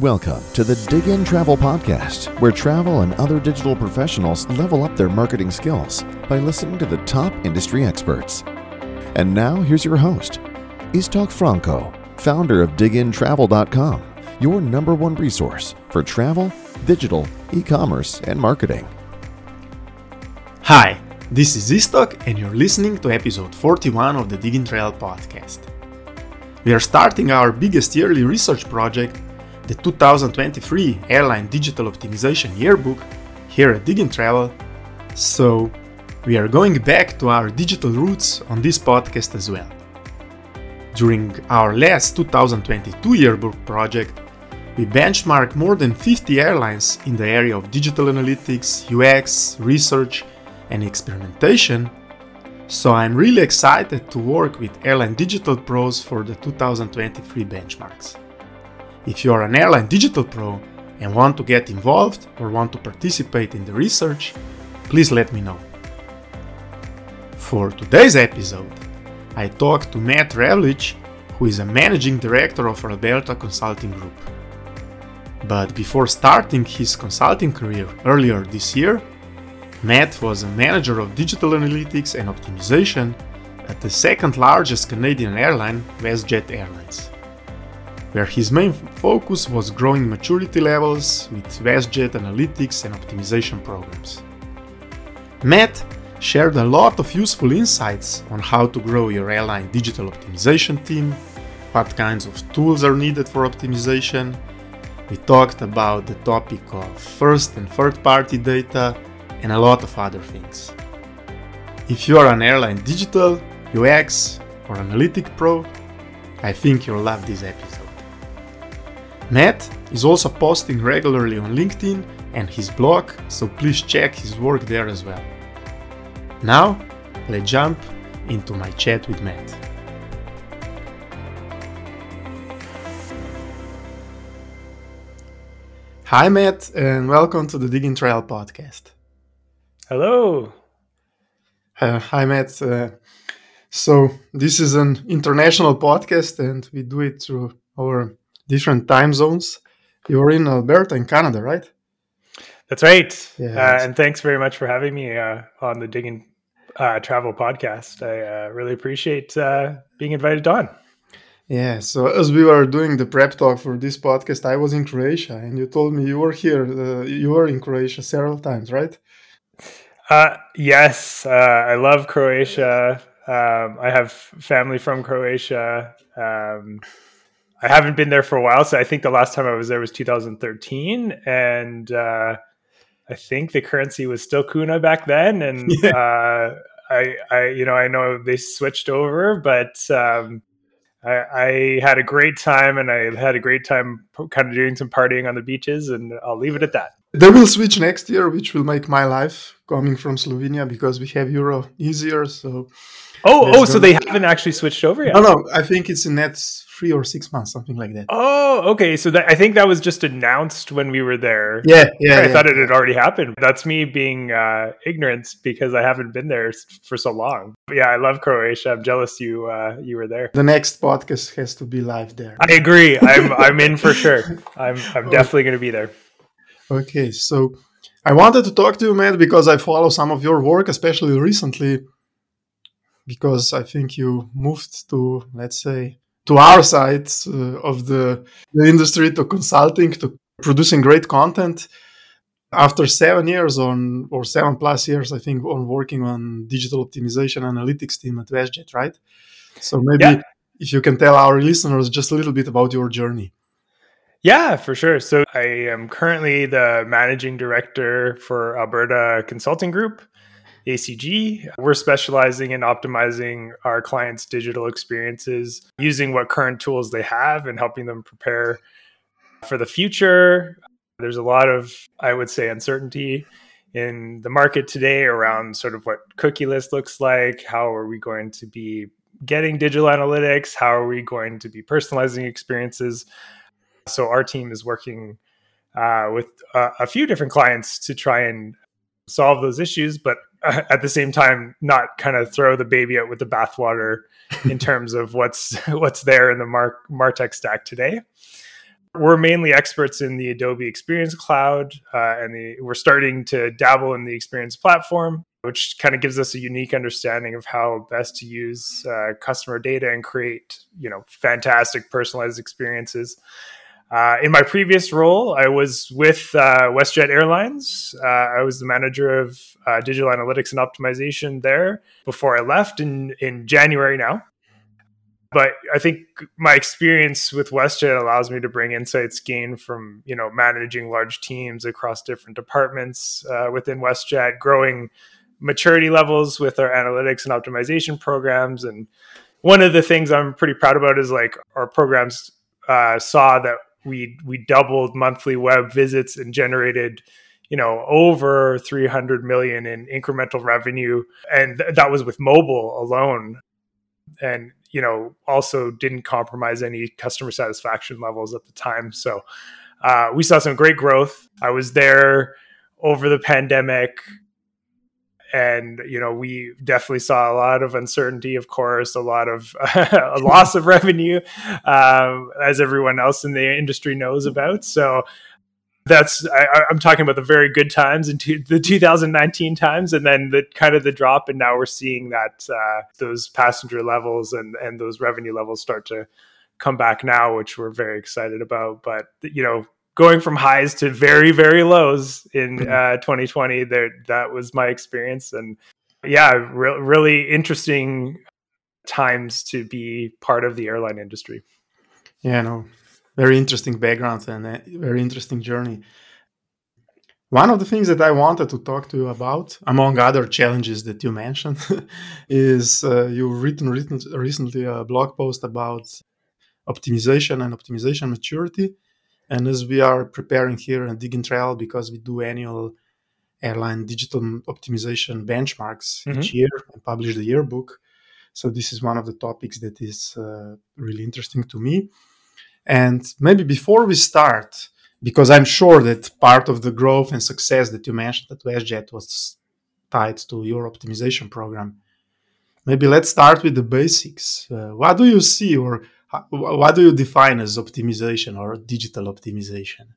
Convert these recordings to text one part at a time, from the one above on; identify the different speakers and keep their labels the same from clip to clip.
Speaker 1: Welcome to the Dig In Travel Podcast, where travel and other digital professionals level up their marketing skills by listening to the top industry experts. And now, here's your host, Istok Franco, founder of DigInTravel.com, your number one resource for travel, digital, e commerce, and marketing.
Speaker 2: Hi, this is Istok, and you're listening to episode 41 of the Dig In Travel podcast. We are starting our biggest yearly research project the 2023 Airline Digital Optimization Yearbook here at Dig Travel. So, we are going back to our digital roots on this podcast as well. During our last 2022 yearbook project, we benchmarked more than 50 airlines in the area of digital analytics, UX, research, and experimentation. So I'm really excited to work with Airline Digital Pros for the 2023 benchmarks. If you are an airline digital pro and want to get involved or want to participate in the research, please let me know. For today's episode, I talked to Matt Ravlich, who is a managing director of Alberta Consulting Group. But before starting his consulting career earlier this year, Matt was a manager of digital analytics and optimization at the second largest Canadian airline, WestJet Airlines where his main focus was growing maturity levels with WestJet analytics and optimization programs. Matt shared a lot of useful insights on how to grow your airline digital optimization team, what kinds of tools are needed for optimization. We talked about the topic of first and third party data and a lot of other things. If you are an airline digital, UX, or analytic pro, I think you'll love this episode. Matt is also posting regularly on LinkedIn and his blog, so please check his work there as well. Now, let's jump into my chat with Matt. Hi, Matt, and welcome to the Diggin' Travel podcast.
Speaker 3: Hello.
Speaker 2: Uh, hi, Matt. Uh, so, this is an international podcast, and we do it through our different time zones. You're in Alberta in Canada, right?
Speaker 3: That's right. Yeah, uh, and thanks very much for having me uh, on the Digging uh, Travel podcast. I uh, really appreciate uh, being invited on.
Speaker 2: Yeah. So as we were doing the prep talk for this podcast, I was in Croatia, and you told me you were here. Uh, you were in Croatia several times, right?
Speaker 3: yes. I love Croatia. Um, I have family from Croatia. Um, I haven't been there for a while, so I think the last time I was there was 2013, and uh, I think the currency was still kuna back then, and yeah. uh, I, I, you know, I know they switched over, but um, I, I, had a great time, and I had a great time kind of doing some partying on the beaches, and I'll leave it at that.
Speaker 2: They will switch next year, which will make my life coming from Slovenia because we have euro easier. So,
Speaker 3: oh, oh, so they haven't actually switched over yet.
Speaker 2: No, no, I think it's in nets three or six months, something like that.
Speaker 3: Oh, okay. So that, I think that was just announced when we were there.
Speaker 2: Yeah, yeah.
Speaker 3: I
Speaker 2: yeah.
Speaker 3: thought it had already happened. That's me being uh, ignorant because I haven't been there for so long. But yeah, I love Croatia. I'm jealous you uh, you were there.
Speaker 2: The next podcast has to be live there.
Speaker 3: I agree. I'm I'm in for sure. I'm I'm definitely going to be there.
Speaker 2: Okay, so I wanted to talk to you, Matt, because I follow some of your work, especially recently, because I think you moved to, let's say, to our side uh, of the, the industry to consulting to producing great content. After seven years on or seven plus years i think on working on digital optimization analytics team at westjet right? So maybe yeah. if you can tell our listeners just a little bit about your journey.
Speaker 3: Yeah for sure. So i am currently the managing director for alberta consulting group ACG. We're specializing in optimizing our clients' digital experiences using what current tools they have and helping them prepare for the future. There's a lot of, I would say, uncertainty in the market today around sort of what cookieless looks like. How are we going to be getting digital analytics? How are we going to be personalizing experiences? So, our team is working uh, with uh, a few different clients to try and solve those issues, but at the same time not kind of throw the baby out with the bathwater in terms of what's what's there in the Mar- Martech stack today. we're mainly experts in the Adobe Experience Cloud, uh, and the, we're starting to dabble in the Experience platform, which kind of gives us a unique understanding of how best to use uh, customer data and create, you know, fantastic personalized experiences. Uh, in my previous role, I was with uh, WestJet Airlines. Uh, I was the manager of uh, digital analytics and optimization there before I left in in January now but I think my experience with WestJet allows me to bring insights gained from you know managing large teams across different departments uh, within WestJet, growing maturity levels with our analytics and optimization programs. And one of the things I'm pretty proud about is like our programs uh, saw that we we doubled monthly web visits and generated you know over 300 million in incremental revenue. And th- that was with mobile alone. And you know also didn't compromise any customer satisfaction levels at the time. So uh, we saw some great growth. I was there over the pandemic and you know we definitely saw a lot of uncertainty of course a lot of a loss of revenue um, as everyone else in the industry knows about so that's I, am talking about the very good times and the 2019 times, and then the kind of the drop, and now we're seeing that uh, those passenger levels and and those revenue levels start to come back now, which we're very excited about. But you know, going from highs to very very lows in mm-hmm. uh, 2020, there that was my experience, and yeah, re- really interesting times to be part of the airline industry.
Speaker 2: Yeah, no, very interesting background and a very interesting journey. One of the things that I wanted to talk to you about, among other challenges that you mentioned, is uh, you've written, written recently a blog post about optimization and optimization maturity. And as we are preparing here at digging and Travel, because we do annual airline digital optimization benchmarks mm-hmm. each year and publish the yearbook. So this is one of the topics that is uh, really interesting to me. And maybe before we start, because I'm sure that part of the growth and success that you mentioned at WestJet was tied to your optimization program. Maybe let's start with the basics. Uh, what do you see, or what do you define as optimization or digital optimization?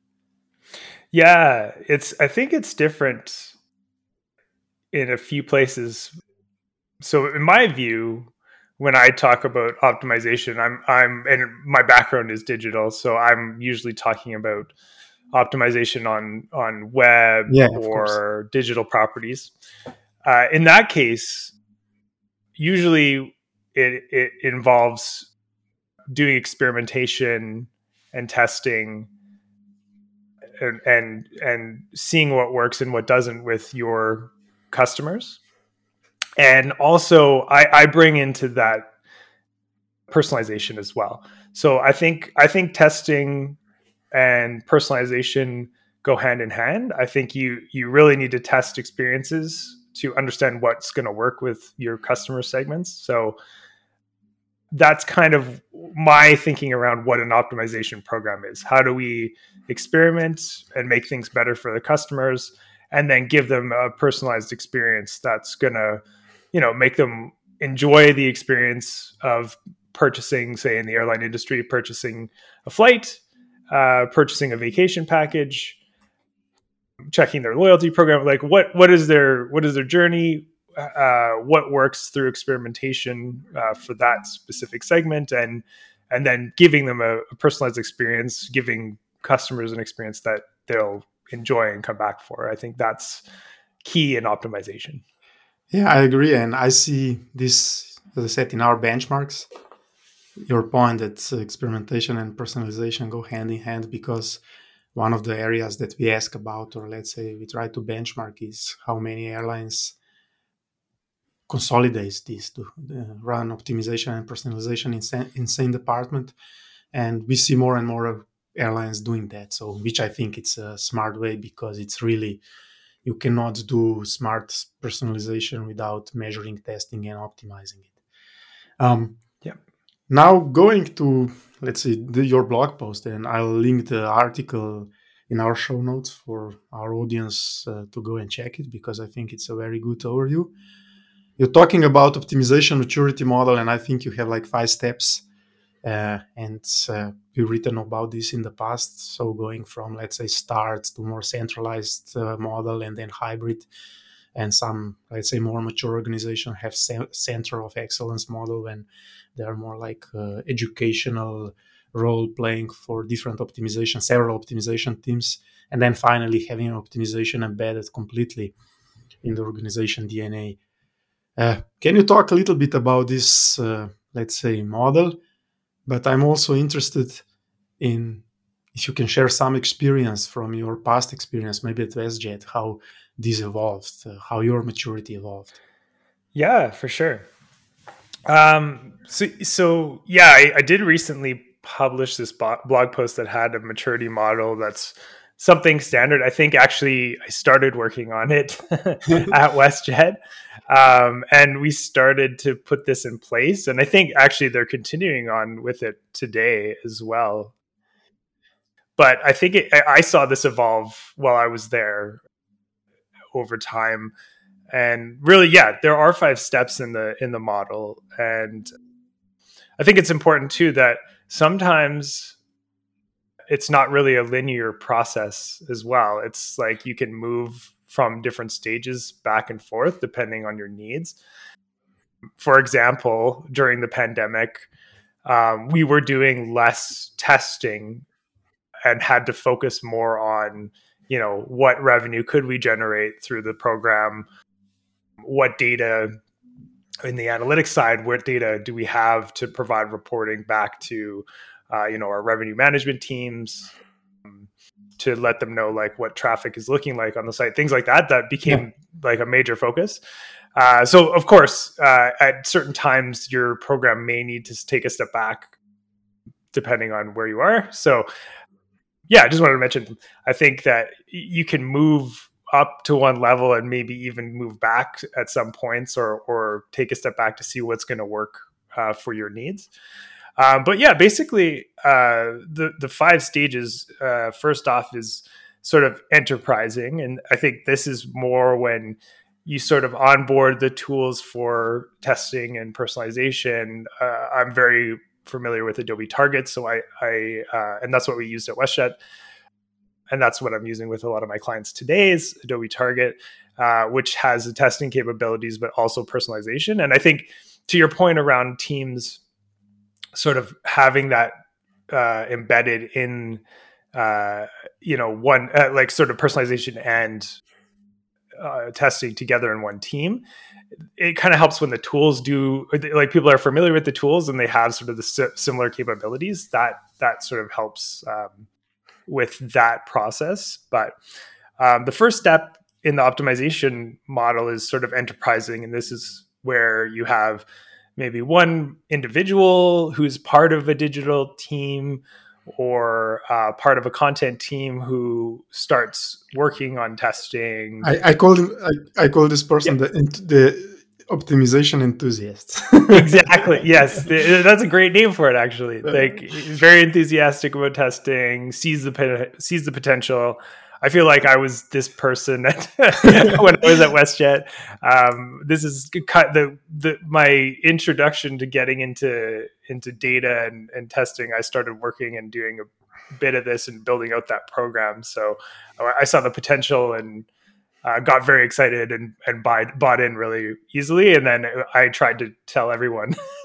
Speaker 3: Yeah, it's. I think it's different in a few places. So, in my view, when I talk about optimization, I'm I'm and my background is digital, so I'm usually talking about optimization on on web yeah, or digital properties. Uh, in that case, usually it it involves doing experimentation and testing and and and seeing what works and what doesn't with your customers. And also I, I bring into that personalization as well. So i think i think testing and personalization go hand in hand. I think you you really need to test experiences to understand what's going to work with your customer segments. So that's kind of my thinking around what an optimization program is. How do we experiment and make things better for the customers and then give them a personalized experience that's going to you know make them enjoy the experience of purchasing say in the airline industry purchasing a flight uh, purchasing a vacation package checking their loyalty program. Like what what is their what is their journey uh, what works through experimentation uh, for that specific segment and and then giving them a, a, personalized experience giving customers an experience that they'll enjoy and come back for i think that's key in optimization
Speaker 2: yeah, I agree. And I see this, as I said, in our benchmarks. Your point that experimentation and personalization go hand in hand because one of the areas that we ask about, or let's say we try to benchmark, is how many airlines consolidates this to uh, run optimization and personalization in, in same department. And we see more and more airlines doing that. So, which I think it's a smart way because it's really you cannot do smart personalization without measuring, testing, and optimizing it. Um, yeah. Now going to let's see the, your blog post, and I'll link the article in our show notes for our audience uh, to go and check it because I think it's a very good overview. You're talking about optimization maturity model, and I think you have like five steps Uh, and uh, we've written about this in the past. So going from let's say start to more centralized uh, model and then hybrid, and some let's say more mature organization have center of excellence model when they are more like uh, educational role playing for different optimization, several optimization teams, and then finally having optimization embedded completely in the organization DNA. Uh, can you talk a little bit about this, uh, let's say, model? But I'm also interested in if you can share some experience from your past experience, maybe at WestJet, how this evolved, uh, how your maturity evolved.
Speaker 3: Yeah, for sure. Um, so, so yeah, I, I did recently publish this blog post that had a maturity model that's something standard. I think actually I started working on it at WestJet. Um, and we started to put this in place. And I think actually they're continuing on with it today as well. But I think it, I saw this evolve while I was there over time. And really, yeah, there are five steps in the in the model. And I think it's important too that sometimes it's not really a linear process as well. It's like you can move from different stages back and forth depending on your needs. For example, during the pandemic, um, we were doing less testing and had to focus more on, you know, what revenue could we generate through the program, what data in the analytics side, what data do we have to provide reporting back to uh, you know our revenue management teams um, to let them know like what traffic is looking like on the site things like that that became yeah. like a major focus. Uh, so of course uh, at certain times your program may need to take a step back depending on where you are. So yeah i just wanted to mention i think that you can move up to one level and maybe even move back at some points or or take a step back to see what's going to work uh, for your needs um, but yeah, basically, uh, the the five stages. Uh, first off, is sort of enterprising, and I think this is more when you sort of onboard the tools for testing and personalization. Uh, I'm very familiar with Adobe Target, so I, I uh, and that's what we used at WestJet, and that's what I'm using with a lot of my clients today is Adobe Target, uh, which has the testing capabilities but also personalization. And I think to your point around teams sort of having that uh, embedded in uh, you know one uh, like sort of personalization and uh, testing together in one team it kind of helps when the tools do like people are familiar with the tools and they have sort of the similar capabilities that that sort of helps um, with that process. But um, the first step in the optimization model is sort of enterprising and this is where you have maybe one individual who's part of a digital team or uh, part of a content team who starts working on testing.
Speaker 2: I, I call him, I, I, call this person yeah. the the optimization enthusiast.
Speaker 3: exactly. Yes, that's a great name for it. Actually, like very enthusiastic about testing, sees the sees the potential, I feel like I was this person at, when I was at WestJet. Um, this is cut the, the my introduction to getting into into data and, and testing. I started working and doing a bit of this and building out that program. So I saw the potential and uh, got very excited and and buy, bought in really easily. And then I tried to tell everyone,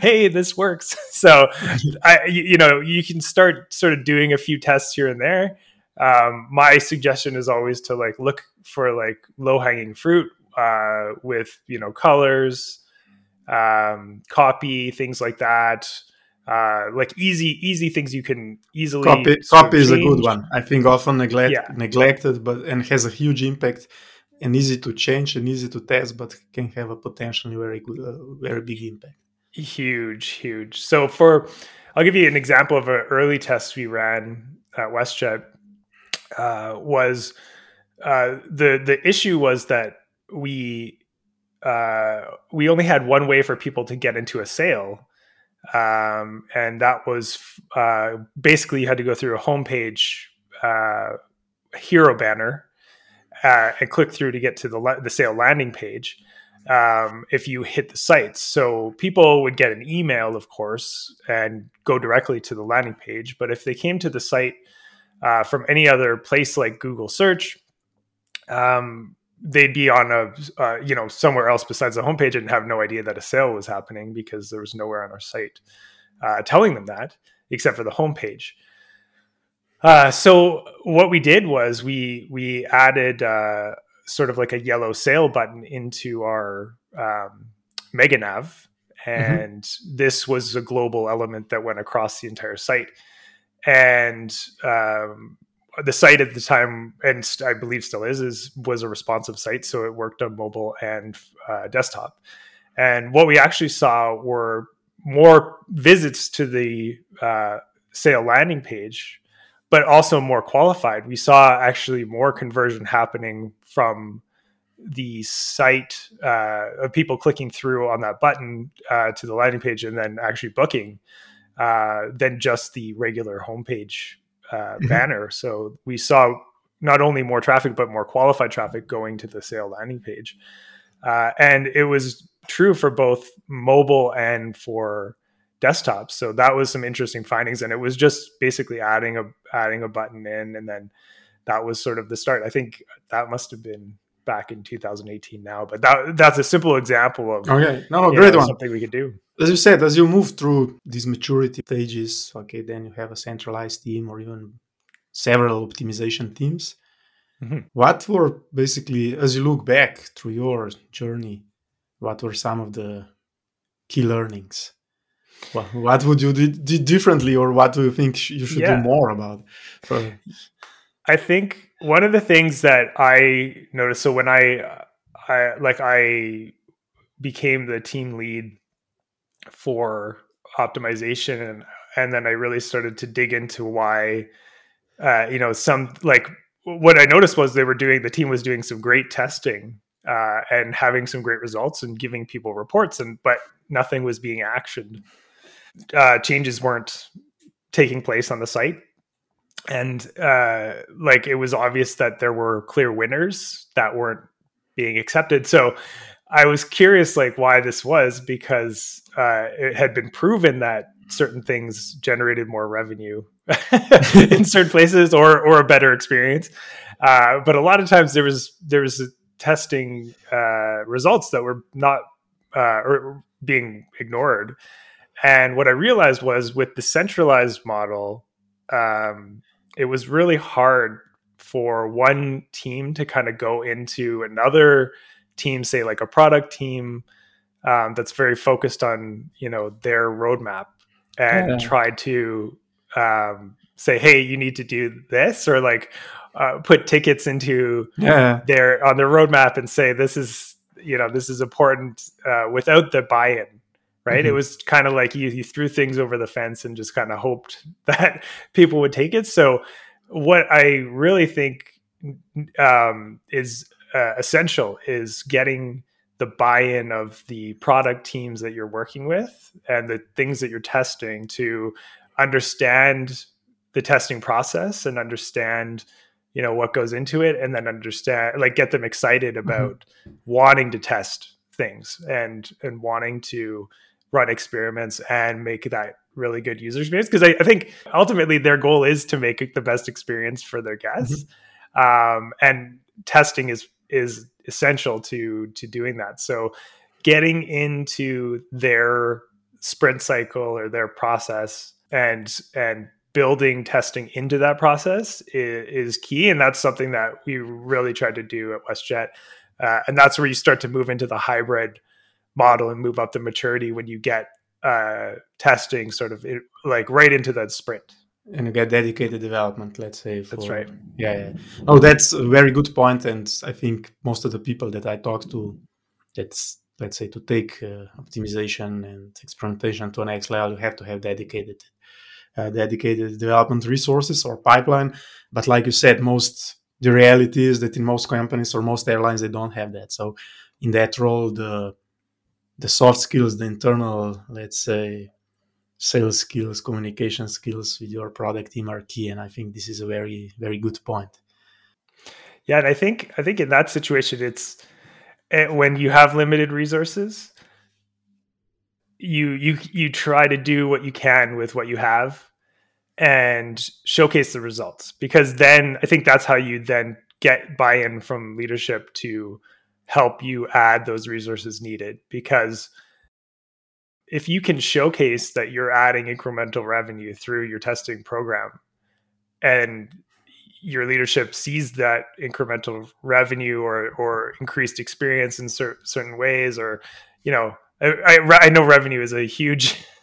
Speaker 3: "Hey, this works." So I, you know, you can start sort of doing a few tests here and there um, my suggestion is always to like look for like low hanging fruit uh, with you know colors, um, copy things like that. Uh, like easy, easy things you can easily
Speaker 2: copy. Copy is a good one. I think often neglect, yeah. neglected, but and has a huge impact and easy to change and easy to test, but can have a potentially very good, uh, very big impact.
Speaker 3: Huge, huge. So for, I'll give you an example of an early test we ran at WestJet uh, was uh, the the issue was that we uh, we only had one way for people to get into a sale, um, and that was uh, basically you had to go through a homepage uh, hero banner uh, and click through to get to the the sale landing page. um, if you hit the sites. So people would get an email, of course, and go directly to the landing page. But if they came to the site uh, from any other place like Google search, um, they'd be on a uh, you know somewhere else besides the homepage and have no idea that a sale was happening because there was nowhere on our site uh, telling them that except for the homepage. Uh, so what we did was we we added uh, sort of like a yellow sale button into our um, Meganav, mm-hmm. and mm-hmm. this was a global element that went across the entire site. And um, the site at the time, and I believe still is, is was a responsive site, so it worked on mobile and uh, desktop. And what we actually saw were more visits to the uh, sale landing page, but also more qualified. We saw actually more conversion happening from the site uh, of people clicking through on that button uh, to the landing page and then actually booking uh, than just the regular homepage uh, mm-hmm. banner. So we saw not only more traffic but more qualified traffic going to the sale landing page, uh, and it was true for both mobile and for desktops. So that was some interesting findings, and it was just basically adding a adding a button in, and then that was sort of the start. I think that must have been back in 2018 now, but that that's a simple example of
Speaker 2: okay, no, no, great
Speaker 3: know,
Speaker 2: one.
Speaker 3: Something we could do.
Speaker 2: As you said, as you move through these maturity stages, okay, then you have a centralized team or even several optimization teams. Mm-hmm. What were basically, as you look back through your journey, what were some of the key learnings? Well, what would you do differently, or what do you think you should yeah. do more about? For...
Speaker 3: I think one of the things that I noticed. So when I, I like I became the team lead for optimization, and and then I really started to dig into why, uh, you know, some like what I noticed was they were doing the team was doing some great testing uh, and having some great results and giving people reports, and but nothing was being actioned. Uh, changes weren't taking place on the site, and uh, like it was obvious that there were clear winners that weren't being accepted. So I was curious, like why this was, because uh, it had been proven that certain things generated more revenue in certain places or or a better experience. Uh, but a lot of times there was there was testing uh, results that were not uh, or being ignored. And what I realized was with the centralized model, um, it was really hard for one team to kind of go into another team, say like a product team um, that's very focused on you know their roadmap and yeah. try to um, say, hey, you need to do this, or like uh, put tickets into yeah. their on their roadmap and say this is you know this is important uh, without the buy-in right mm-hmm. it was kind of like you, you threw things over the fence and just kind of hoped that people would take it so what i really think um, is uh, essential is getting the buy-in of the product teams that you're working with and the things that you're testing to understand the testing process and understand you know what goes into it and then understand like get them excited mm-hmm. about mm-hmm. wanting to test things and and wanting to run experiments and make that really good user experience because I, I, think ultimately their goal is to make the best experience for their guests mm-hmm. um, and testing is is essential to to doing that. So getting into their sprint cycle or their process and and building testing into that process is, is, key. And that's something that we really tried to do at westjet. Uh, and that's where you start to move into the hybrid model and move up the maturity when you get uh, testing sort of it, like right into that sprint
Speaker 2: and you get dedicated development let's say
Speaker 3: for, that's right
Speaker 2: yeah, yeah oh that's a very good point and i think most of the people that i talk to that's let's say to take uh, optimization and experimentation to an next level you have to have dedicated uh, dedicated development resources or pipeline. But like you said, most the reality is that in most companies or most airlines they don't have that. So in that role, the the soft skills, the internal, let's say, sales skills, communication skills with your product team are key. And I think this is a very very good point.
Speaker 3: Yeah, and I think I think in that situation, it's eh, when you have limited resources, you you you try to do what you can with what you have and showcase the results because then I think that's how you then get buy-in from leadership to help you add those resources needed because if you can showcase that you're adding incremental revenue through your testing program and your leadership sees that incremental revenue or or increased experience in cer- certain ways or you know I, I, I know revenue is a huge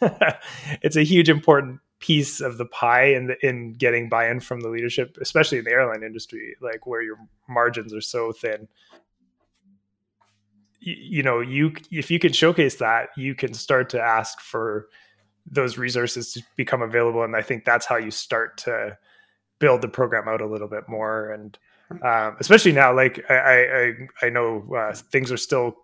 Speaker 3: it's a huge important piece of the pie in the, in getting buy-in from the leadership especially in the airline industry like where your margins are so thin you, know you if you can showcase that you can start to ask for those resources to become available and i think that's how you start to build the program out a little bit more and um, especially now like i i i know uh, things are still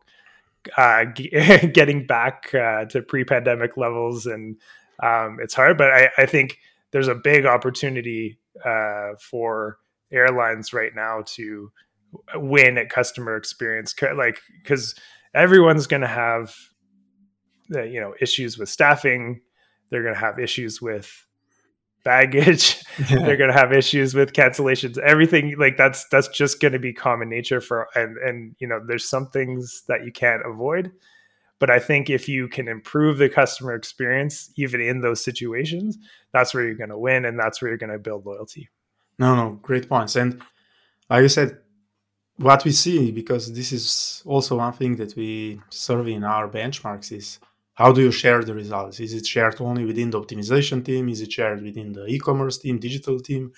Speaker 3: uh, getting back uh, to pre-pandemic levels and um, it's hard but I, I think there's a big opportunity uh, for airlines right now to win at customer experience like because everyone's going to have uh, you know issues with staffing they're going to have issues with baggage they're going to have issues with cancellations everything like that's that's just going to be common nature for and and you know there's some things that you can't avoid but i think if you can improve the customer experience even in those situations that's where you're going to win and that's where you're going to build loyalty.
Speaker 2: No no great points and like you said what we see because this is also one thing that we survey in our benchmarks is how do you share the results? Is it shared only within the optimization team? Is it shared within the e-commerce team digital team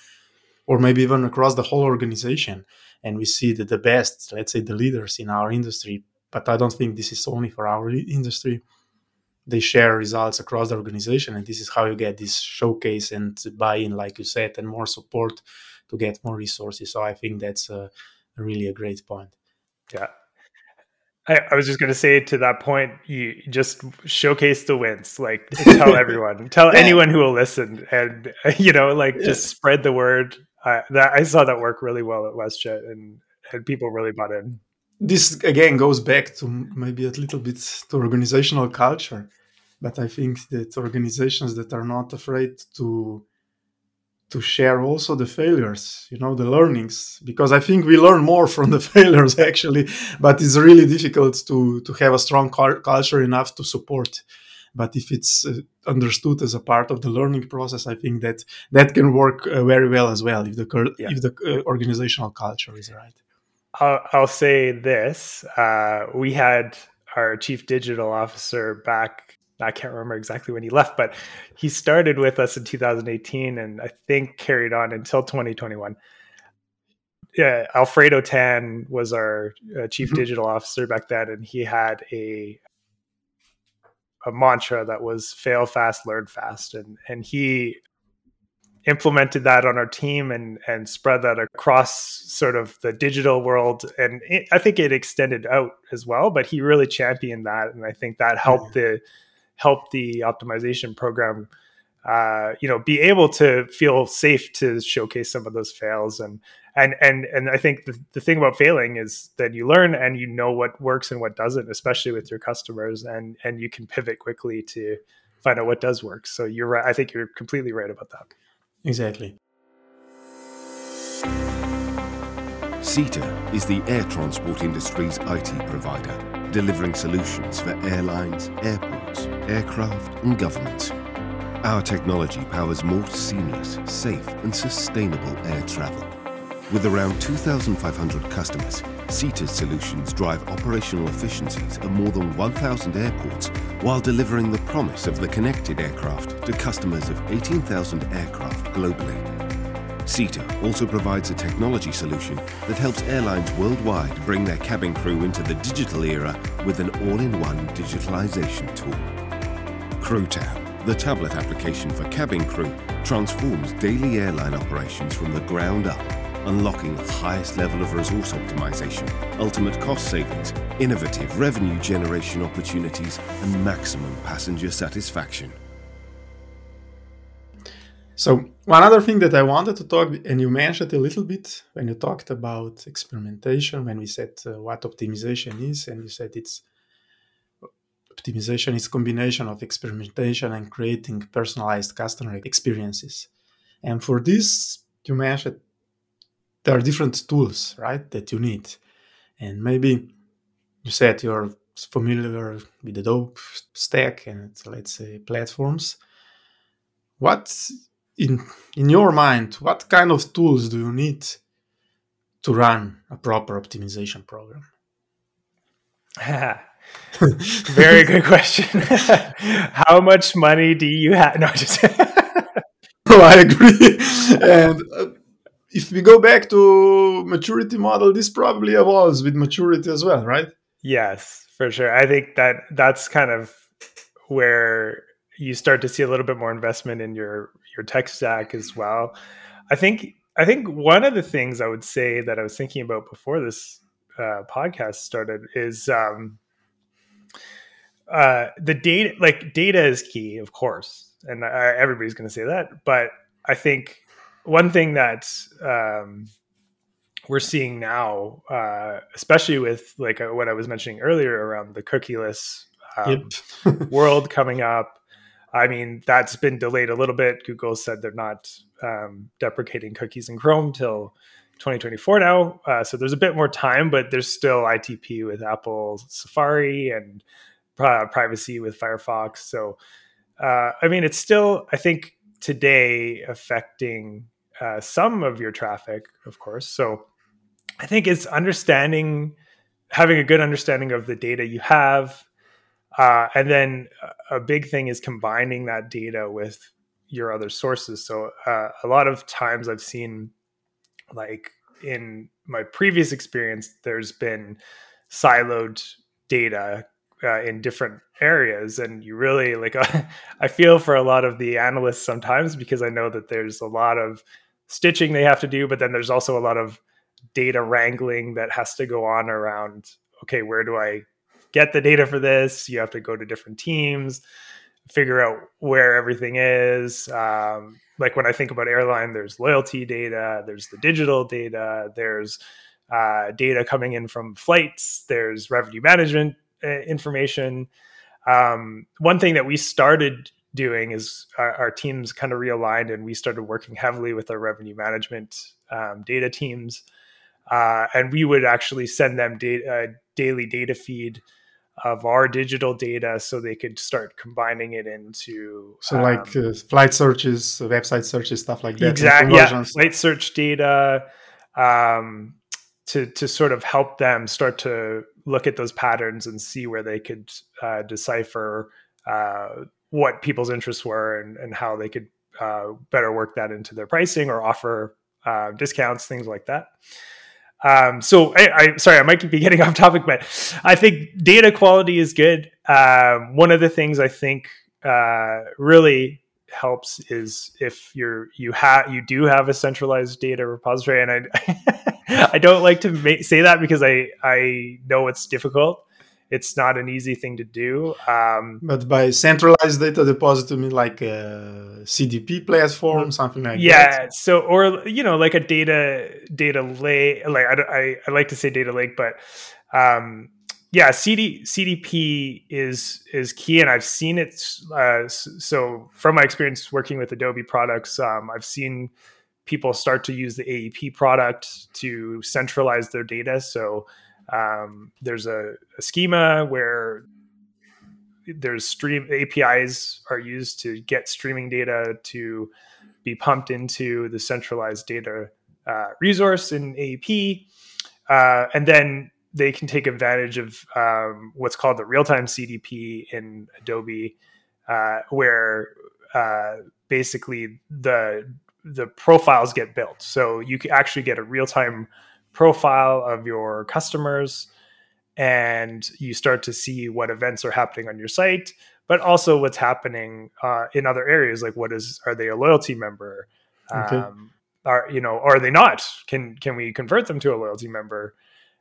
Speaker 2: or maybe even across the whole organization? And we see that the best let's say the leaders in our industry but i don't think this is only for our industry they share results across the organization and this is how you get this showcase and buy-in like you said and more support to get more resources. So i think that's really a great point
Speaker 3: yeah I, I, was just going to say to that point, you just showcase the wins. Like tell everyone, tell yeah. anyone who will listen, and you know, like yeah. just spread the word. Uh, that I saw that work really well at WestJet, and and people really bought in.
Speaker 2: This again goes back to maybe a little bit to organizational culture, but I think that organizations that are not afraid to to share also the failures you know the learnings because i think we learn more from the failures actually but it's really difficult to to have a strong culture enough to support but if it's uh, understood as a part of the learning process i think that that can work uh, very well as well if the yeah. if the uh, organizational culture is right
Speaker 3: i'll, I'll say this uh, we had our chief digital officer back I can't remember exactly when he left, but he started with us in 2018 and I think carried on until 2021. Yeah, Alfredo Tan was our uh, chief mm-hmm. digital officer back then, and he had a a mantra that was fail fast, learn fast, and and he implemented that on our team and and spread that across sort of the digital world and it, i think it extended out as well but he really championed that and i think that helped yeah. the help the optimization program uh, you know be able to feel safe to showcase some of those fails and and and and I think the, the thing about failing is that you learn and you know what works and what doesn't, especially with your customers, and and you can pivot quickly to find out what does work. So you're right. I think you're completely right about that.
Speaker 2: Exactly.
Speaker 4: SITA is the air transport industry's IT provider, delivering solutions for airlines, airports, aircraft, and governments. Our technology powers more seamless, safe, and sustainable air travel. With around 2,500 customers, SITA's solutions drive operational efficiencies at more than 1,000 airports while delivering the promise of the connected aircraft to customers of 18,000 aircraft globally. SITA also provides a technology solution that helps airlines worldwide bring their cabin crew into the digital era with an all-in-one digitalization tool. CrewTab, the tablet application for cabin crew, transforms daily airline operations from the ground up, unlocking the highest level of resource optimization, ultimate cost savings, innovative revenue generation opportunities, and maximum passenger satisfaction.
Speaker 2: So one other thing that I wanted to talk, and you mentioned a little bit when you talked about experimentation, when we said uh, what optimization is, and you said it's optimization is combination of experimentation and creating personalized customer experiences. And for this, you mentioned there are different tools, right, that you need. And maybe you said you're familiar with the Adobe stack and let's say platforms. What in in your mind, what kind of tools do you need to run a proper optimization program?
Speaker 3: Very good question. How much money do you have? No, just.
Speaker 2: oh, I agree. and uh, if we go back to maturity model, this probably evolves with maturity as well, right?
Speaker 3: Yes, for sure. I think that that's kind of where you start to see a little bit more investment in your your tech stack as well. I think I think one of the things I would say that I was thinking about before this uh, podcast started is um, uh, the data. Like data is key, of course, and I, everybody's going to say that. But I think one thing that um, we're seeing now, uh, especially with like uh, what I was mentioning earlier around the cookieless um, yep. world coming up. I mean, that's been delayed a little bit. Google said they're not um, deprecating cookies in Chrome till 2024 now. Uh, so there's a bit more time, but there's still ITP with Apple Safari and uh, privacy with Firefox. So, uh, I mean, it's still, I think, today affecting uh, some of your traffic, of course. So I think it's understanding, having a good understanding of the data you have. Uh, and then a big thing is combining that data with your other sources. So uh, a lot of times I've seen, like in my previous experience, there's been siloed data uh, in different areas and you really like i feel for a lot of the analysts sometimes because i know that there's a lot of stitching they have to do but then there's also a lot of data wrangling that has to go on around okay where do i get the data for this you have to go to different teams figure out where everything is um, like when i think about airline there's loyalty data there's the digital data there's uh, data coming in from flights there's revenue management uh, information. Um, one thing that we started doing is our, our, teams kind of realigned and we started working heavily with our revenue management um, data teams. Uh, and we would actually send them data, daily data feed of our digital data so they could start combining it into
Speaker 2: so um, like uh, flight searches website searches stuff like that
Speaker 3: exactly yeah flight search data um, to to sort of help them start to look at those patterns and see where they could uh, decipher uh, what people's interests were and, and how they could uh, better work that into their pricing or offer uh, discounts, things like that. Um, so I, I, sorry, I might be getting off topic, but I think data quality is good. Um, one of the things I think uh, really helps is if you're you have you do have a centralized data repository, and I I don't like to ma- say that because I I know it's difficult. It's not an easy thing to do. Um,
Speaker 2: but by centralized data deposit, mean like a CDP platform, something like
Speaker 3: yeah,
Speaker 2: that.
Speaker 3: Yeah. So, or you know, like a data data lake. Like I, I, I like to say data lake, but um, yeah, CD, CDP is is key, and I've seen it. Uh, so from my experience working with Adobe products, um, I've seen people start to use the AEP product to centralize their data. So um, there's a, a, schema where there's stream APIs are used to get streaming data to be pumped into the centralized data uh, resource in AEP, uh, and then they can take advantage of um, what's called the real-time CDP in Adobe, uh, where uh, basically the the profiles get built. So you can actually get a real-time profile of your customers, and you start to see what events are happening on your site, but also what's happening uh, in other areas. Like, what is are they a loyalty member? Okay. Um, are you know, are they not? Can can we convert them to a loyalty member?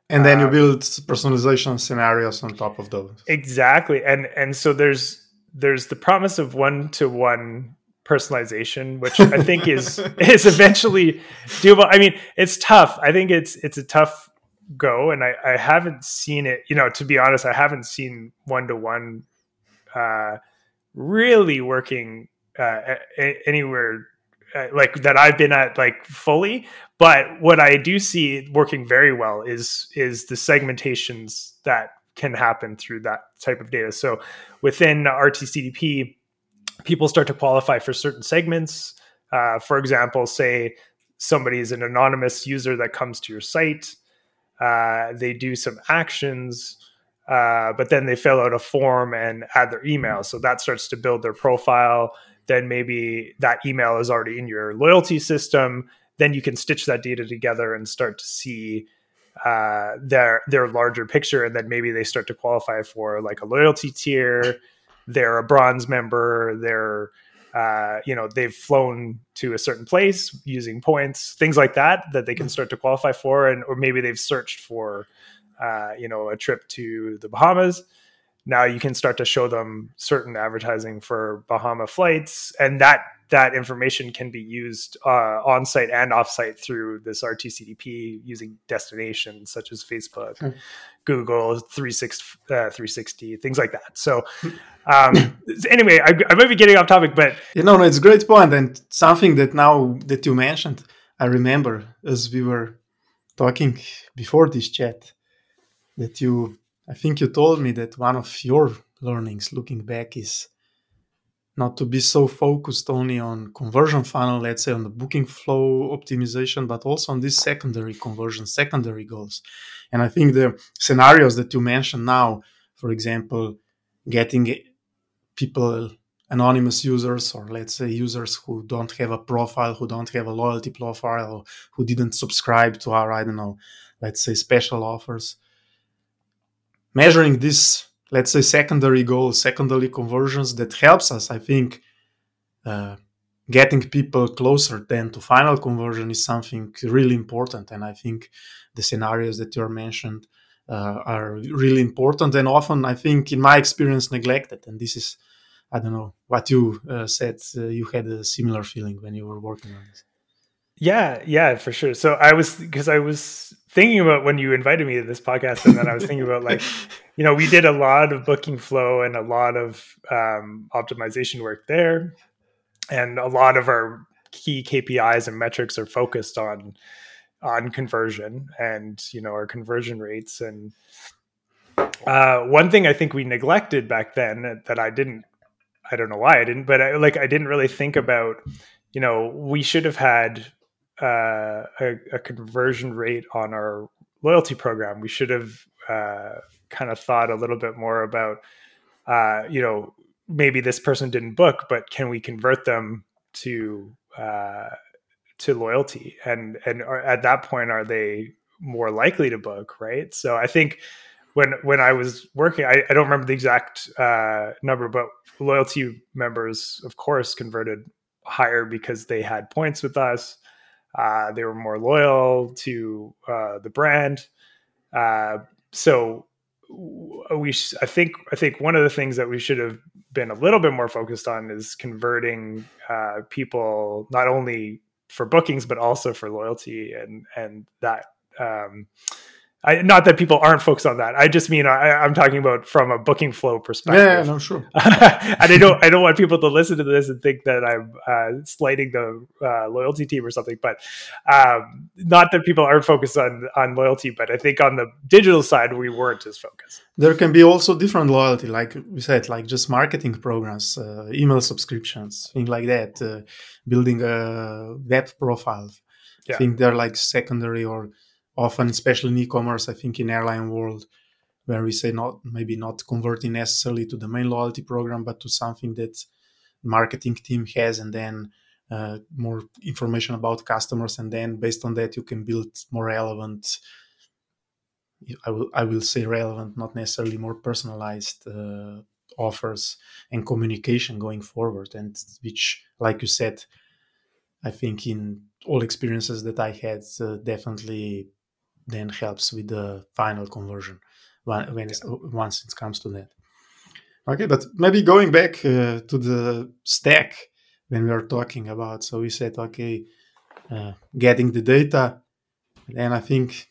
Speaker 2: and then you um, build personalization scenarios on top of those
Speaker 3: exactly and and so there's there's the promise of one to one personalization, which I think is is eventually doable. I mean, it's tough. I think it's it's a tough go, and I, I haven't seen it. You know, to be honest, I haven't seen one to one really working uh, anywhere uh, like that I've been at like fully. But what I do see working very well is is the segmentations that can happen through that type of data. So within RTCDP, people start to qualify for certain segments. Uh, for example, say somebody is an anonymous user that comes to your site. Uh, they do some actions, uh, but then they fill out a form and add their email. So that starts to build their profile. Then maybe that email is already in your loyalty system. Then you can stitch that data together and start to see uh, their their larger picture, and then maybe they start to qualify for like a loyalty tier. They're a bronze member. They're uh, you know they've flown to a certain place using points, things like that that they can start to qualify for, and or maybe they've searched for uh, you know a trip to the Bahamas. Now you can start to show them certain advertising for Bahama flights, and that that information can be used uh, on site and off site through this RTCDP using destinations such as Facebook, hmm. Google, 360, uh, 360, things like that. So, um, anyway, I, I might be getting off topic, but
Speaker 2: you know, it's a great point and something that now that you mentioned, I remember as we were talking before this chat that you, I think you told me that one of your learnings looking back is not to be so focused only on conversion funnel, let's say on the booking flow optimization, but also on these secondary conversion, secondary goals. And I think the scenarios that you mentioned now, for example, getting people, anonymous users, or let's say users who don't have a profile, who don't have a loyalty profile, or who didn't subscribe to our, I don't know, let's say special offers. Measuring this let's say secondary goals secondary conversions that helps us i think uh, getting people closer then to final conversion is something really important. And i think the scenarios that you are mentioned uh, are really important and often i think in my experience neglected. And this is i don't know what you uh, said uh, you had a similar feeling when you were working on this
Speaker 3: yeah yeah for sure. So i was because i was thinking about when you invited me to this podcast, and then I was thinking about like, you know, we did a lot of booking flow and a lot of um, optimization work there, and a lot of our key KPIs and metrics are focused on on conversion and you know our conversion rates. And uh, one thing I think we neglected back then that I didn't I don't know why I didn't but I, like I didn't really think about you know we should have had uh, a, a, conversion rate on our loyalty program. We should have uh, kind of thought a little bit more about, uh, you know, maybe this person didn't book, but can we convert them to uh, to loyalty? And and are, at that point, are they more likely to book? Right. So I think when when I was working, I, I don't remember the exact uh, number, but loyalty members, of course, converted higher because they had points with us. Uh, they were more loyal to uh, the brand. Uh, so we, I think, I think one of the things that we should have been a little bit more focused on is converting uh, people not only for bookings but also for loyalty, and and that um, I, not that people aren't focused on that. I just mean I, am talking about from a booking flow perspective.
Speaker 2: Yeah, no, sure.
Speaker 3: and I don't I don't want people to listen to this and think that I'm uh, slighting the uh, loyalty team or something. But um, not that people aren't focused on on loyalty, but I think on the digital side we weren't as focused.
Speaker 2: There can be also different loyalty, like we said, like just marketing programs, uh, email subscriptions, things like that. Uh, building a web profile. Yeah. I think they're like secondary or often, especially in e-commerce, I think in airline world, where we say not maybe not converting necessarily to the main loyalty program, but to something that marketing team has, and then uh, more information about customers, and then based on that you can build more relevant. I will I will say relevant, not necessarily more personalized uh, offers and communication going forward, and which, like you said, I think in all experiences that I had, uh, definitely then helps with the final conversion when, when once it comes to that. Okay, but maybe going back uh, to the stack, when we are talking about. So we said, okay, uh, getting the data, and I think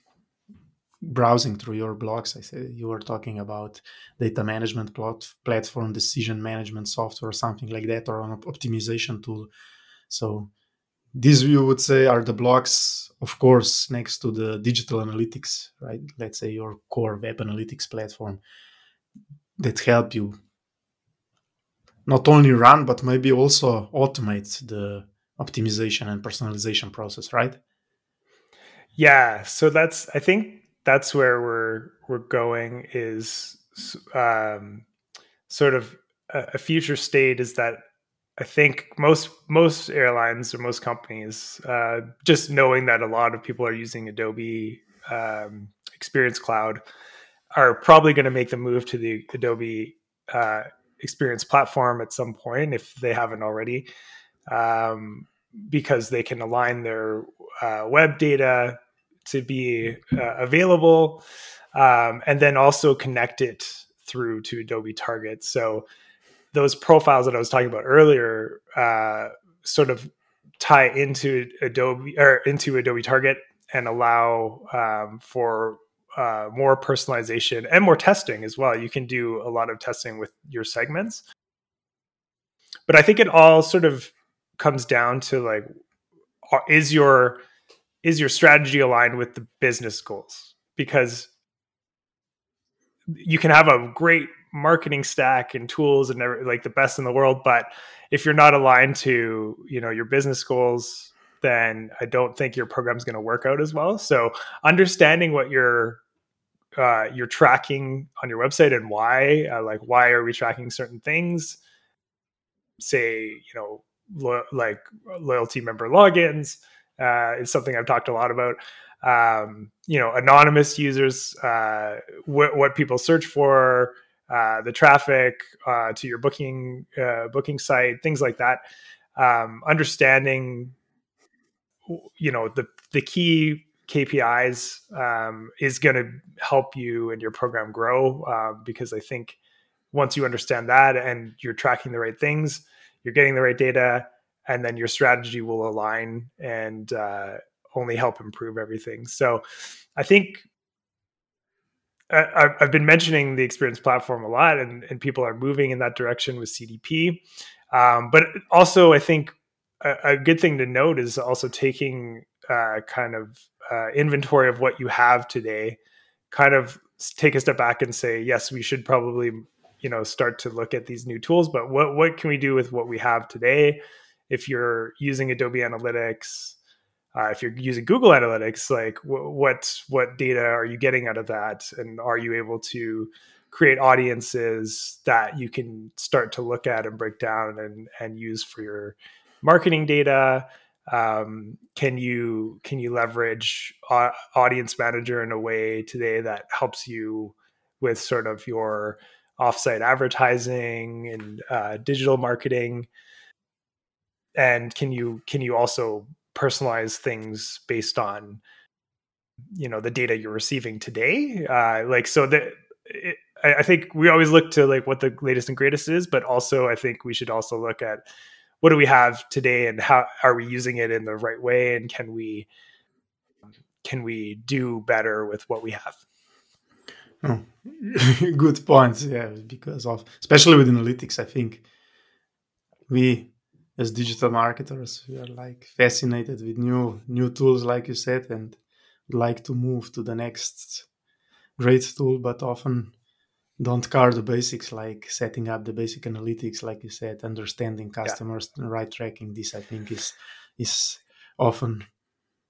Speaker 2: browsing through your blogs, I said you were talking about data management plot, platform, decision management software, something like that, or an optimization tool. So these you would say are the blocks, of course, next to the digital analytics, right? Let's say your core web analytics platform that help you not only run but maybe also automate the optimization and personalization process, right?
Speaker 3: Yeah, so that's I think that's where we're we're going is um, sort of a, a, future state is that I think most most airlines or most companies uh, just knowing that a lot of people are using Adobe um, Experience Cloud are probably going to make the move to the Adobe uh, Experience platform at some point if they haven't already, um, because they can align their uh, web data to be uh, available, um, and then also connect it through to Adobe Target. So those profiles that I was talking about earlier uh, sort of tie into Adobe or into Adobe Target and allow um, for uh, more personalization and more testing as well. You can do a lot of testing with your segments. But I think it all sort of comes down to like, is your is your strategy aligned with the business goals? Because you can have a great marketing stack and tools and like the best in the world, but if you're not aligned to you know your business goals, then I don't think your program's going to work out as well. So understanding what your uh, you're tracking on your website and why, uh, like why are we tracking certain things? Say, you know, lo- like loyalty member logins uh, is something I've talked a lot about. Um, you know, anonymous users, uh, wh- what people search for, uh, the traffic uh, to your booking uh, booking site, things like that. Um, understanding, you know, the the key KPIs um, is going to help you and your program grow uh, because I think once you understand that and you're tracking the right things, you're getting the right data, and then your strategy will align and uh, only help improve everything. So I think I, have been mentioning the experience platform a lot, and, and people are moving in that direction with CDP. Um, but also, I think a, a, good thing to note is also taking uh, kind of uh, inventory of what you have today, kind of take a step back and say, yes, we should probably you know start to look at these new tools, but what what can we do with what we have today? if you're using Adobe Analytics, uh, if you're using Google Analytics, like what what data are you getting out of that, and are you able to create audiences that you can start to look at and break down and and use for your marketing data? Um, can you can you leverage Audience Manager in a way today that helps you with sort of your offsite advertising and uh, digital marketing? and can you can you also personalize things based on you know the data you're receiving today uh, like so that I, I think we always look to like what the latest and greatest is but also i think we should also look at what do we have today and how are we using it in the right way and can we can we do better with what we have?
Speaker 2: Oh, good points yeah because of especially with analytics i think we as digital marketers we are like fascinated with new new tools like you said and like to move to the next great tool but often don't cover the basics like setting up the basic analytics like you said understanding customers yeah. right tracking. This i think is is often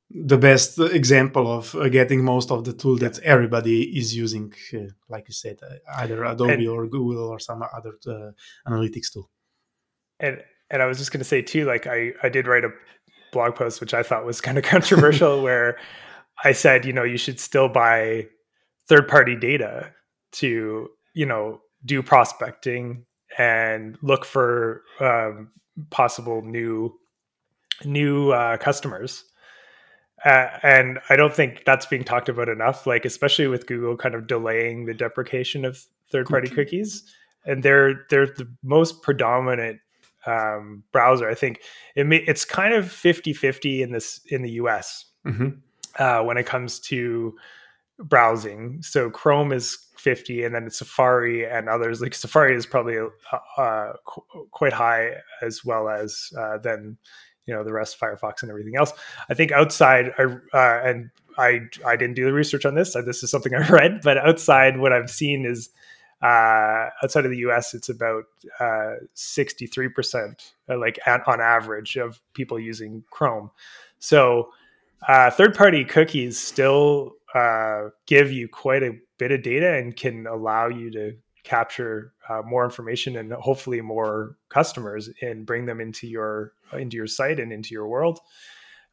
Speaker 2: the best example of uh, getting most of the tool that everybody is using uh, like you said uh, either adobe and, or google or some other uh, analytics tool.
Speaker 3: And and I was just going to say too, like I I did write a blog post which I thought was kind of controversial, where I said, you know, you should still buy third party data to you know do prospecting and look for um, possible new new uh, customers. Uh, and I don't think that's being talked about enough. Like especially with Google kind of delaying the deprecation of third party cookies, and they're they're the most predominant um, browser. I think it may, it's kind of 50-50 in this in the US mm-hmm. uh, when it comes to browsing. So Chrome is 50 and then Safari and others like Safari is probably uh, uh, qu- quite high as well as uh, then you know the rest Firefox and everything else. I think outside uh, and I I didn't do the research on this. This is something I read, but outside what I've seen is uh, outside of the US, it's about uh, 63%, uh, like at, on average, of people using Chrome. So, uh, third party cookies still uh, give you quite a bit of data and can allow you to capture uh, more information and hopefully more customers and bring them into your into your site and into your world.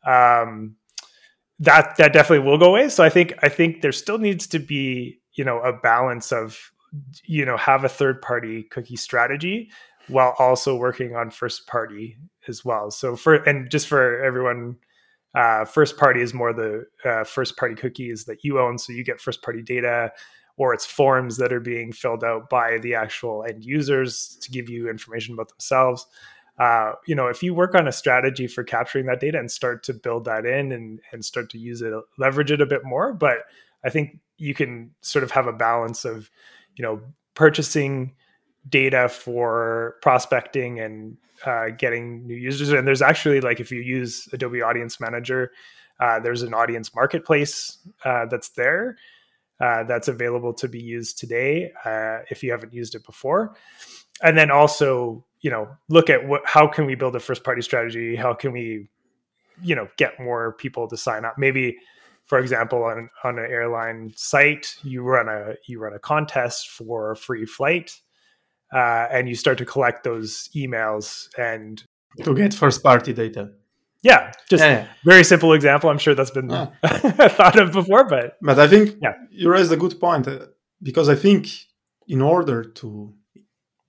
Speaker 3: Um, that that definitely will go away. So I think I think there still needs to be you know a balance of you know have a third party cookie strategy while also working on first party as well. So for and just for everyone uh, first party is more the uh, first party cookies that you own. So you get first party data or it's forms that are being filled out by the actual end users to give you information about themselves. Uh, you know if you work on a strategy for capturing that data and start to build that in and, and start to use it leverage it a bit more but i think you can sort of have a balance of you know purchasing data for prospecting and uh, getting new users. And there's actually like if you use adobe audience manager uh, there's an audience marketplace uh, that's there uh, that's available to be used today uh, if you haven't used it before. And then also you know look at what how can we build a first party strategy? How can we you know get more people to sign up? Maybe for example, on on an airline site, you run a you run a contest for a free flight, uh, and you start to collect those emails and
Speaker 2: to get first party data.
Speaker 3: Yeah, just yeah, very simple example. I'm sure that's been yeah. thought of before, but
Speaker 2: but I think yeah. you raised a good point uh, because I think in order to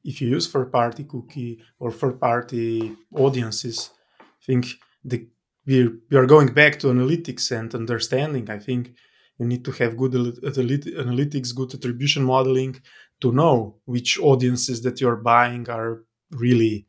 Speaker 2: if you use third party cookie or third party audiences, I think the we we are going back to analytics and understanding. I think you need to have good analytics, good attribution modeling to know which audiences that you're buying are really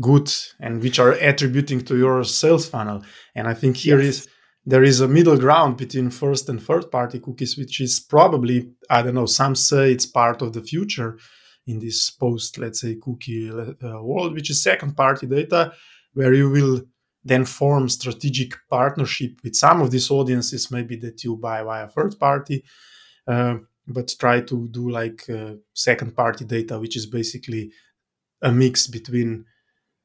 Speaker 2: good and which are attributing to your sales funnel. And I think here yes. is there is a middle ground between first and third party cookies, which is probably I don't know. Some say it's part of the future in this post, let's say, cookie uh, world, which is second party data, where you will then form strategic partnership with some of these audiences maybe that you buy via third party uh, but try to do like uh, second party data which is basically a mix between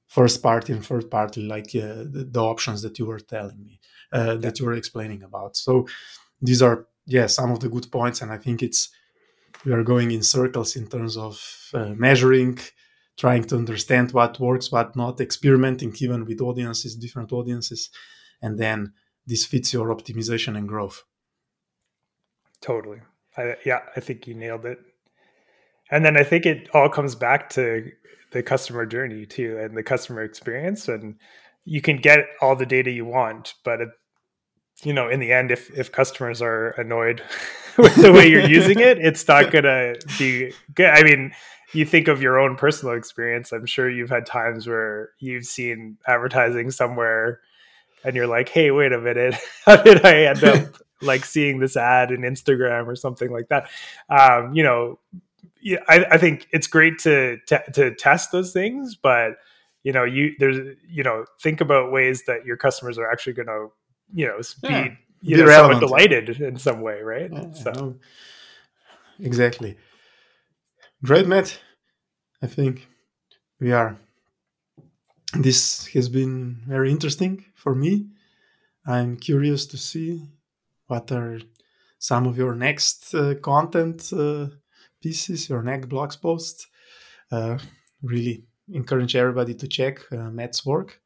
Speaker 2: first party and third party like uh, the, the, options that you were telling me uh, that you were explaining about. So these are yeah some of the good points and i think it's we are going in circles in terms of uh, measuring trying to understand what works, what not, experimenting even with audiences, different audiences, and then this fits your optimization and growth.
Speaker 3: Totally. I, yeah, I think you nailed it. And then I think it all comes back to the customer journey too, and the customer experience. And you can get all the data you want, but it, you know, in the end, if if customers are annoyed with the way you're using it, it's not gonna be good. I mean, you think of your own personal experience, I'm sure you've had times where you've seen advertising somewhere and you're like, hey, wait a minute, how did I end up like seeing this ad in Instagram or something like that? Um, you know, yeah, I, I, think it's great to, to to test those things, but you know, you there's you know, think about ways that your customers are actually going to you know yeah, be you know somewhat delighted in some way, right? Yeah, so
Speaker 2: exactly. Great, Matt. I think we are. This has been very interesting for me. I'm curious to see what are some of your next uh, content uh, pieces, your next blog posts. Uh, really encourage everybody to check uh, Matt's work.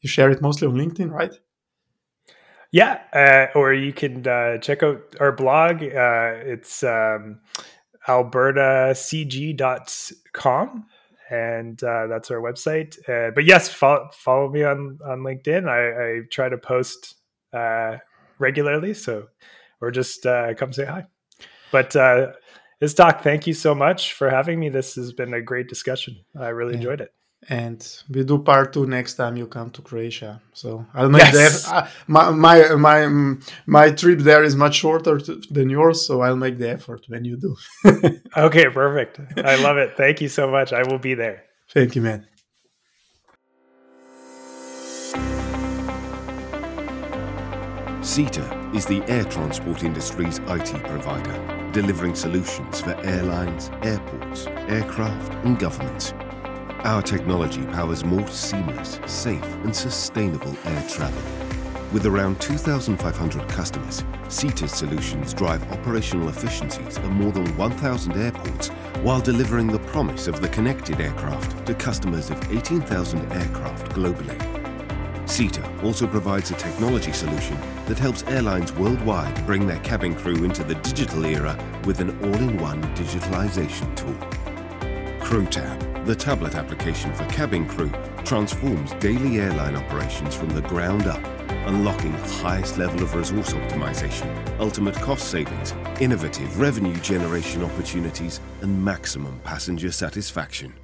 Speaker 2: You share it mostly on LinkedIn, right?
Speaker 3: Yeah, uh, or you can uh, check out our blog. it's um, albertacg.com and uh, that's our website. Uh, but yes, follow, follow me on on LinkedIn. I, I try to post uh, regularly, so or just uh, come say hi. But uh, this talk, thank you so much for having me. This has been a great discussion. I really yeah. enjoyed it.
Speaker 2: And we do part two next time you come to Croatia. So I'll make
Speaker 3: Yes.
Speaker 2: the eff- uh, my my my my trip there is much shorter t- than yours, so I'll make the effort when you do.
Speaker 3: Okay, perfect. I love it. Thank you so much. I will be there.
Speaker 2: Thank you, man.
Speaker 4: SITA is the air transport industry's IT provider, delivering solutions for airlines, airports, aircraft, and governments. Our technology powers more seamless, safe, and sustainable air travel. With around 2,500 customers, SITA's solutions drive operational efficiencies at more than 1,000 airports while delivering the promise of the connected aircraft to customers of 18,000 aircraft globally. SITA also provides a technology solution that helps airlines worldwide bring their cabin crew into the digital era with an all-in-one digitalization tool. CrewTab, the tablet application for cabin crew, transforms daily airline operations from the ground up, unlocking the highest level of resource optimization, ultimate cost savings, innovative revenue generation opportunities, and maximum passenger satisfaction.